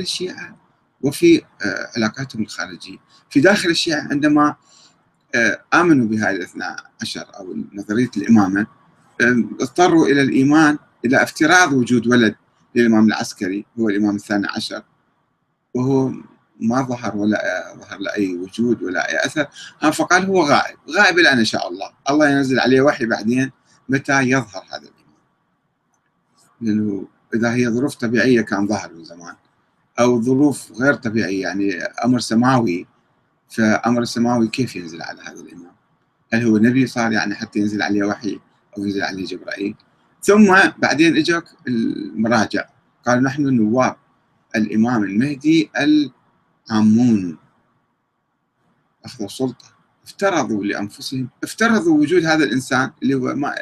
الشيعة وفي آه، علاقاتهم الخارجية. في داخل الشيعة عندما آه، آمنوا بهذه الاثنى عشر أو نظرية الإمامة اضطروا إلى الإيمان إلى افتراض وجود ولد للإمام العسكري هو الإمام الثاني عشر وهو ما ظهر ولا ظهر له أي وجود ولا أي أثر. فقال هو غائب. غائب الآن إن شاء الله. الله ينزل عليه وحي بعدين متى يظهر هذا الإمام لأنه إذا هي ظروف طبيعية كان ظهر من زمان. أو ظروف غير طبيعية يعني أمر سماوي. فأمر السماوي كيف ينزل على هذا الإمام؟ هل هو نبي صار يعني حتى ينزل عليه وحي أو ينزل عليه جبرائيل؟ ثم بعدين اجوا المراجع. قالوا نحن نواب الإمام المهدي العامون. أخذوا السلطة افترضوا لأنفسهم افترضوا وجود هذا الإنسان اللي هو ما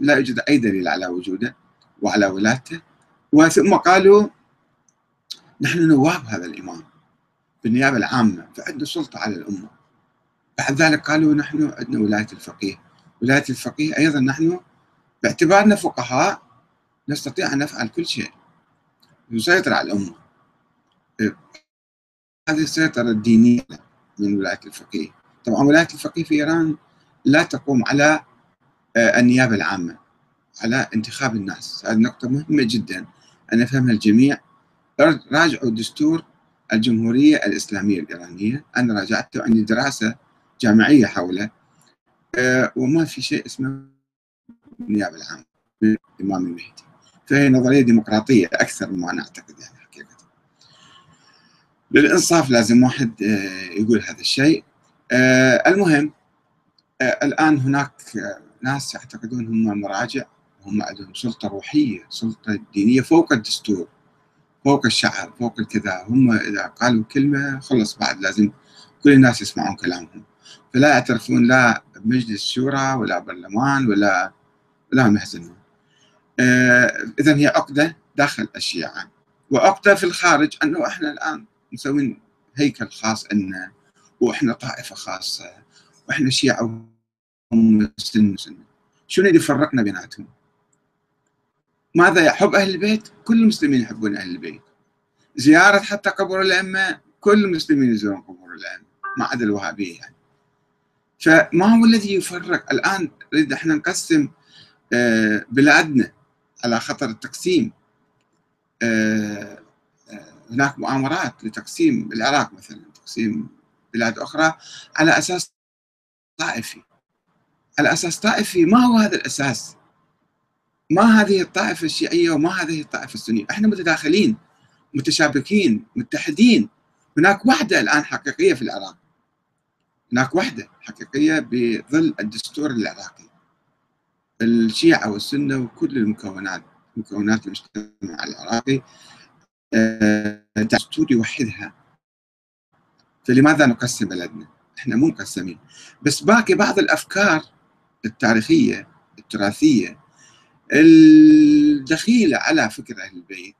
لا يوجد أي دليل على وجوده وعلى ولادته وثم قالوا نحن نواب هذا الإمام بالنيابة العامة فعنده سلطة على الأمة. بعد ذلك قالوا نحن عندنا ولاية الفقيه. ولاية الفقيه أيضا نحن باعتبارنا فقهاء نستطيع أن نفعل كل شيء. نسيطر على الأمة. هذه السيطرة الدينية من ولاية الفقيه. طبعا ولاية الفقيه في إيران لا تقوم على آه، النيابة العامة على انتخاب الناس. هذه نقطة مهمة جدا. أن يفهمها الجميع. راجعوا دستور الجمهورية الإسلامية الإيرانية. أنا راجعته عندي دراسة جامعية حوله آه، وما في شيء اسمه النيابة العامة الإمام المهدي. فهي نظرية ديمقراطية أكثر مما أنا أعتقد يعني حقيقة. للإنصاف لازم واحد آه، يقول هذا الشيء. آه، المهم الآن هناك ناس يعتقدون هم مراجع هم عندهم سلطة روحية سلطة دينية فوق الدستور. فوق الشعب فوق الكذا. هم إذا قالوا كلمة خلص بعد لازم كل الناس يسمعون كلامهم. فلا يعترفون لا بمجلس شورى ولا برلمان ولا ولا يحزنون. آه إذا هي عقدة داخل الشيعة. وعقدة في الخارج أنه إحنا الآن مسوين هيكل خاص لنا وإحنا طائفة خاصة وإحنا شيعة سنة شنو اللي فرقنا بيناتهم؟ ماذا يحب أهل البيت؟ كل المسلمين يحبون أهل البيت. زيارة حتى قبر الأئمة كل المسلمين يزورون قبور الأئمة ما عدا الوهابية يعني. فما هو الذي يفرق؟ الآن نريد إحنا نقسم آه، بلادنا على خطر التقسيم. آه، آه، هناك مؤامرات لتقسيم العراق مثلا تقسيم بلاد أخرى على أساس طائفي. على أساس طائفي ما هو هذا الأساس؟ ما هذه الطائفة الشيعية وما هذه الطائفة السنية. إحنا متداخلين متشابكين متحدين. هناك وحدة الآن حقيقية في العراق. هناك وحدة حقيقية بظل الدستور العراقي. الشيعة والسنة وكل المكونات مكونات المجتمع العراقي آه، يوحدها. فلماذا نقسم بلدنا؟ إحنا مو مقسمين. بس باقي بعض الأفكار التاريخية التراثية الدخيلة على فكر أهل البيت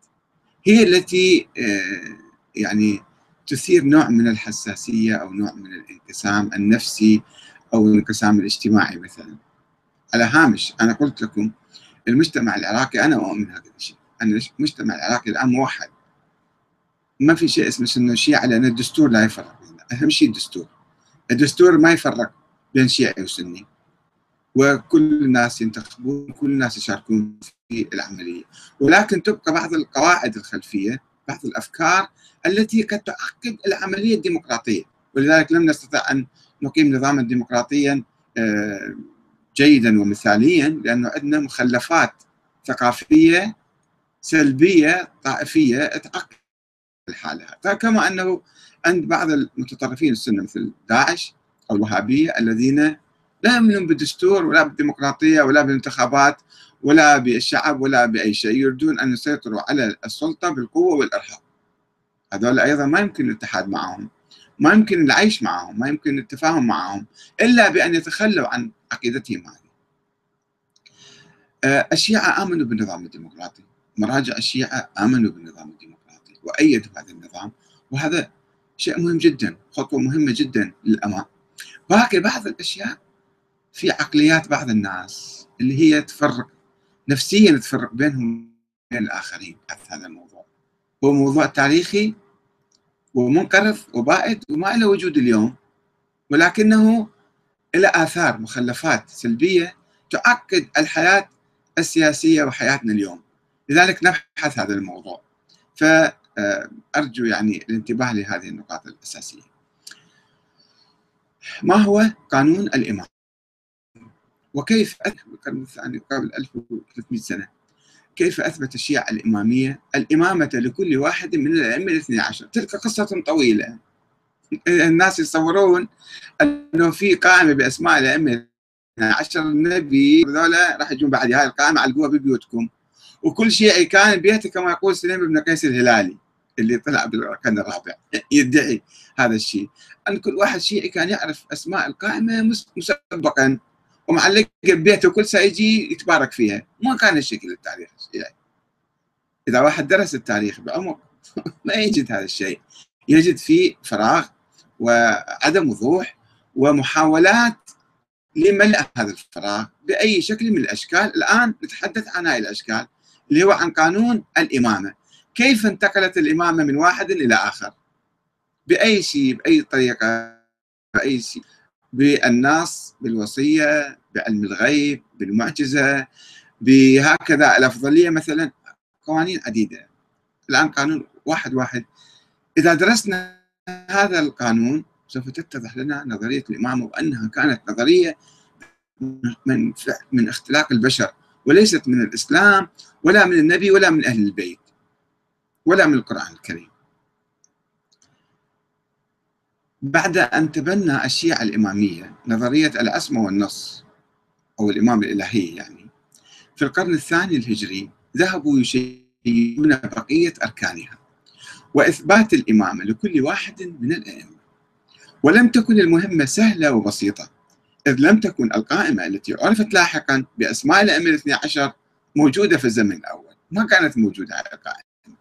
هي التي آه، يعني تثير نوع من الحساسية أو نوع من الانقسام النفسي أو الانقسام الاجتماعي مثلا. على هامش أنا قلت لكم المجتمع العراقي أنا أؤمن هذا الشيء أن المجتمع العراقي الآن موحد. ما في شيء اسمه سنه شيعة لأن الدستور لا يفرق أهم شيء الدستور. الدستور ما يفرق بين شيعي وسني. وكل الناس ينتخبون كل الناس يشاركون في العملية. ولكن تبقى بعض القواعد الخلفية بعض الأفكار التي قد تعقد العملية الديمقراطية. ولذلك لم نستطع أن نقيم نظاما ديمقراطيا آه، جيدا ومثاليا لأنه عندنا مخلفات ثقافية سلبية طائفية تعقد الحالة كما أنه عند بعض المتطرفين السنة مثل داعش أو الوهابية الذين لا يؤمنون بالدستور ولا بالديمقراطية ولا بالانتخابات ولا بالشعب ولا بأي شيء. يريدون أن يسيطروا على السلطة بالقوة والإرهاب. هذول أيضا ما يمكن الاتحاد معهم ما يمكن العيش معهم ما يمكن التفاهم معهم إلا بأن يتخلوا عن عقيدتهم هذه. آه، الشيعة آمنوا بالنظام الديمقراطي. مراجع الشيعة آمنوا بالنظام الديمقراطي وأيدوا هذا النظام. وهذا شيء مهم جدا خطوة مهمة جدا للأمام. باقي بعض الأشياء في عقليات بعض الناس اللي هي تفرق نفسيا تفرق بينهم وبين الآخرين هذا الموضوع. هو موضوع تاريخي ومنقرض وبائد وما له وجود اليوم ولكنه له آثار مخلفات سلبية تعقد الحياة السياسية وحياتنا اليوم. لذلك نبحث هذا الموضوع. فأرجو يعني الانتباه لهذه النقاط الأساسية. ما هو قانون الإمام؟ وكيف القرن الثاني قبل 1300 سنة. كيف أثبت الشيعة الإمامية؟ الإمامة لكل واحد من الأئمة الاثني عشر. تلك قصة طويلة. الناس يتصورون أنه في قائمة بأسماء الأئمة عشر. نبي هذول راح يجون بعد هاي القائمة علقوها ببيوتكم. وكل شيعي كان بيته كما يقول سليم بن قيس الهلالي اللي طلع بالركن الرابع. يدعي هذا الشيء. أن كل واحد شيعي كان يعرف أسماء القائمة مسبقا. ومعلق ببيته كل سنه يجي يتبارك فيها. ما كان الشكل التاريخ. الشيعي إذا واحد درس التاريخ بعمق ما يجد هذا الشيء. يجد فيه فراغ وعدم وضوح ومحاولات لملء هذا الفراغ بأي شكل من الأشكال. الآن نتحدث عن هذه الأشكال اللي هو عن قانون الإمامة. كيف انتقلت الإمامة من واحد إلى آخر؟ بأي شيء بأي طريقة بأي شيء. بالنص بالوصية بعلم الغيب بالمعجزة بهكذا. الأفضلية مثلا قوانين عديدة. الآن قانون واحد واحد. إذا درسنا هذا القانون سوف تتضح لنا نظرية الامامه وأنها كانت نظرية من من اختلاق البشر وليست من الإسلام ولا من النبي ولا من أهل البيت ولا من القرآن الكريم. بعد أن تبنى الشيعة الإمامية نظرية العصمة والنص أو الإمام الإلهي يعني في القرن الثاني الهجري ذهبوا يشيعون بقية أركانها وإثبات الإمامة لكل واحد من الأئمة. ولم تكن المهمة سهلة وبسيطة إذ لم تكن القائمة التي عرفت لاحقا بأسماء الأئمة الاثني عشر موجودة في الزمن الأول ما كانت موجودة على القائمة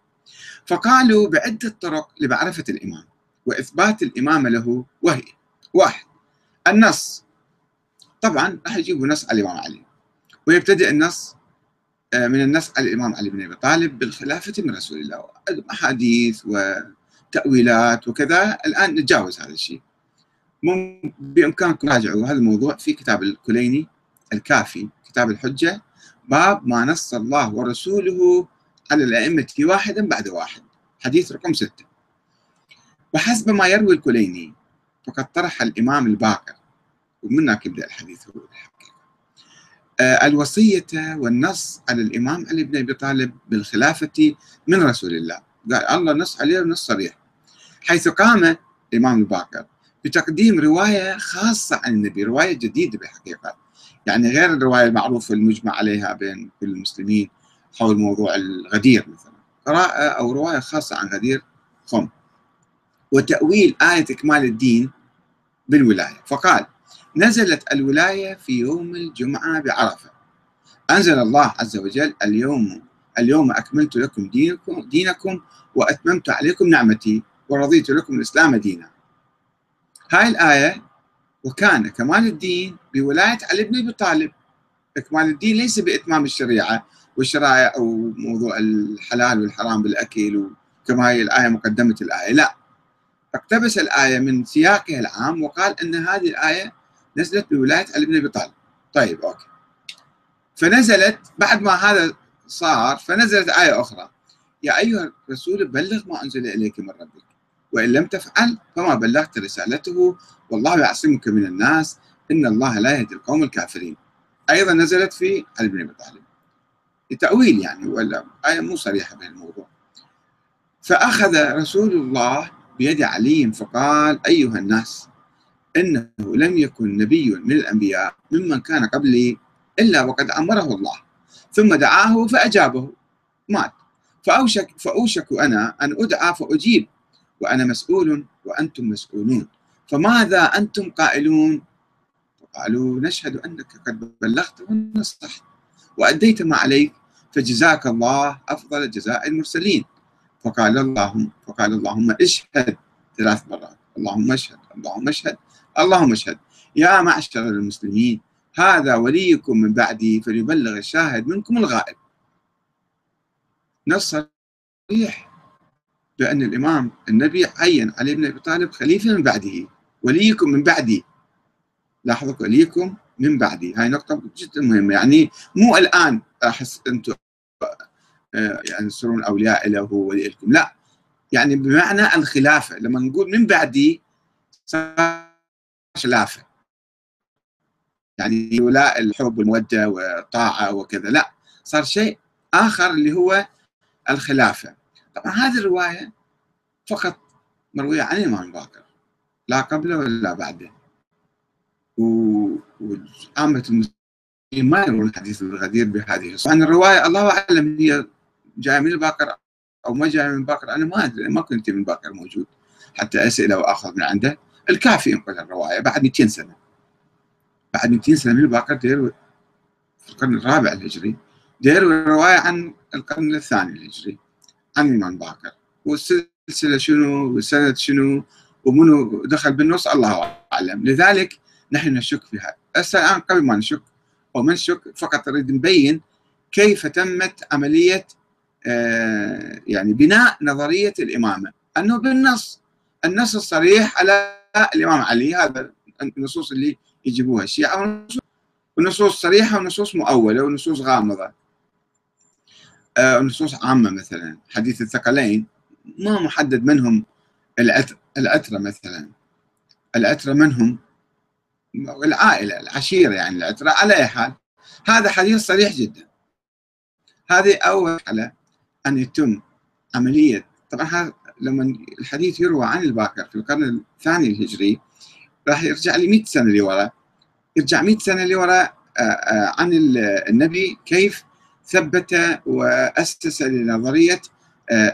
فقالوا بعدة طرق لمعرفة الإمام. وإثبات الإمامة له وهي. واحد. النص. طبعا راح يجيبوا نص على الإمام علي. ويبتدئ النص آه، من النص على الإمام علي بن أبي طالب بالخلافة من رسول الله. أحاديث وتأويلات وكذا. الآن نتجاوز هذا الشيء. بإمكانكم تراجعوا هذا الموضوع في كتاب الكليني الكافي كتاب الحجة. باب ما نص الله ورسوله على الأئمة واحدا بعد واحد. حديث رقم ستة. وحسب ما يروي الكليني فقد طرح الإمام الباقر ومن هناك يبدأ الحديث هو الحقيقة. آه الوصية والنص على الإمام علي بن أبي طالب بالخلافة من رسول الله. قال الله نص عليه نص صريح. حيث قام الإمام الباقر بتقديم رواية خاصة عن النبي رواية جديدة بالحقيقة يعني غير الرواية المعروفة المجمع عليها بين كل المسلمين حول موضوع الغدير مثلا. قراءة أو رواية خاصة عن غدير خم. وتأويل آية إكمال الدين بالولاية. فقال نزلت الولاية في يوم الجمعة بعرفة. أنزل الله عز وجل اليوم اليوم أكملت لكم دينكم دينكم وأتممت عليكم نعمتي ورضيت لكم الإسلام دينا. هاي الآية وكان كمال الدين بولاية علي بن أبي طالب. إكمال الدين ليس بإتمام الشريعة والشرائع أو موضوع الحلال والحرام بالأكل كما هي الآية مقدمة الآية. لا اقتبس الآية من سياقها العام وقال أن هذه الآية نزلت بولاية علي بن أبي طالب. طيب أوكي. فنزلت بعد ما هذا صار فنزلت آية أخرى. يا أيها الرسول بلغ ما أنزل إليك من ربك وإن لم تفعل فما بلغت رسالته والله يعصمك من الناس إن الله لا يهدي القوم الكافرين. أيضا نزلت في علي بن أبي طالب. لتأويل يعني ولا؟ آية مو صريحة بالموضوع فأخذ رسول الله بيد علي فقال أيها الناس إنه لم يكن نبي من الأنبياء ممن كان قبلي إلا وقد أمره الله ثم دعاه فأجابه مات. فأوشك, فأوشك أنا أن أدعى فأجيب وأنا مسؤول وأنتم مسؤولون. فماذا أنتم قائلون؟ قالوا نشهد أنك قد بلغت ونصحت وأديت ما عليك فجزاك الله أفضل جزاء المرسلين. فقال اللهم فقال اللهم اشهد. ثلاث مرات. اللهم اشهد. اللهم اشهد. اللهم اشهد. يا معشر المسلمين هذا وليكم من بعدي فليبلغ الشاهد منكم الغائب. نص صريح بأن الإمام النبي عين علي بن أبي طالب خليفة من بعده. وليكم من بعدي. لاحظوا وليكم من بعدي. هاي نقطة جدا مهمة. يعني مو الآن أحس أنتم يعني تصيرون أولياء له ولي لكم لا يعني بمعنى الخلافة لما نقول من بعدي صار خلافة. يعني ولاء الحب والمودة والطاعة وكذا لا صار شيء آخر اللي هو الخلافة. طبعا هذه الرواية فقط مروية عن الإمام باكر لا قبله ولا بعده. وعامة المسلمين ما يرون الحديث الغدير بهذه الصورة. طبعا الرواية الله أعلم هي جاية من الباكر أو ما جاية من باكر أنا ما أدري ما كنت من باكر موجود حتى أسئلة وأخذ من عنده. الكافي ينقل الرواية بعد 200 سنة. بعد 200 سنة من الباكر دير في القرن الرابع الهجري دير رواية عن القرن الثاني الهجري عن الإمام باكر؟ والسلسلة شنو؟ والسند شنو؟ ومنو دخل بالنص؟ الله أعلم. لذلك نحن نشك فيها هسه الآن قبل ما نشك أو ما نشك فقط نريد نبين كيف تمت عملية آه يعني بناء نظرية الإمامة. أنه بالنص النص الصريح على الإمام علي هذا النصوص اللي يجيبوها. الشيعة ونصوص صريحة ونصوص مؤولة ونصوص غامضة. آه نصوص عامة مثلا. حديث الثقلين ما محدد منهم العترة مثلا. العترة منهم العائلة العشيرة يعني العترة على أي حال هذا حديث صريح جدا. هذه أول على أن يتم عملية. طبعا لما الحديث يروى عن الباكر في القرن الثاني الهجري راح يرجع لي 100 سنة لورا. يرجع 100 سنة لورا آه، آه، عن النبي كيف ثبت وأسس لنظرية آه،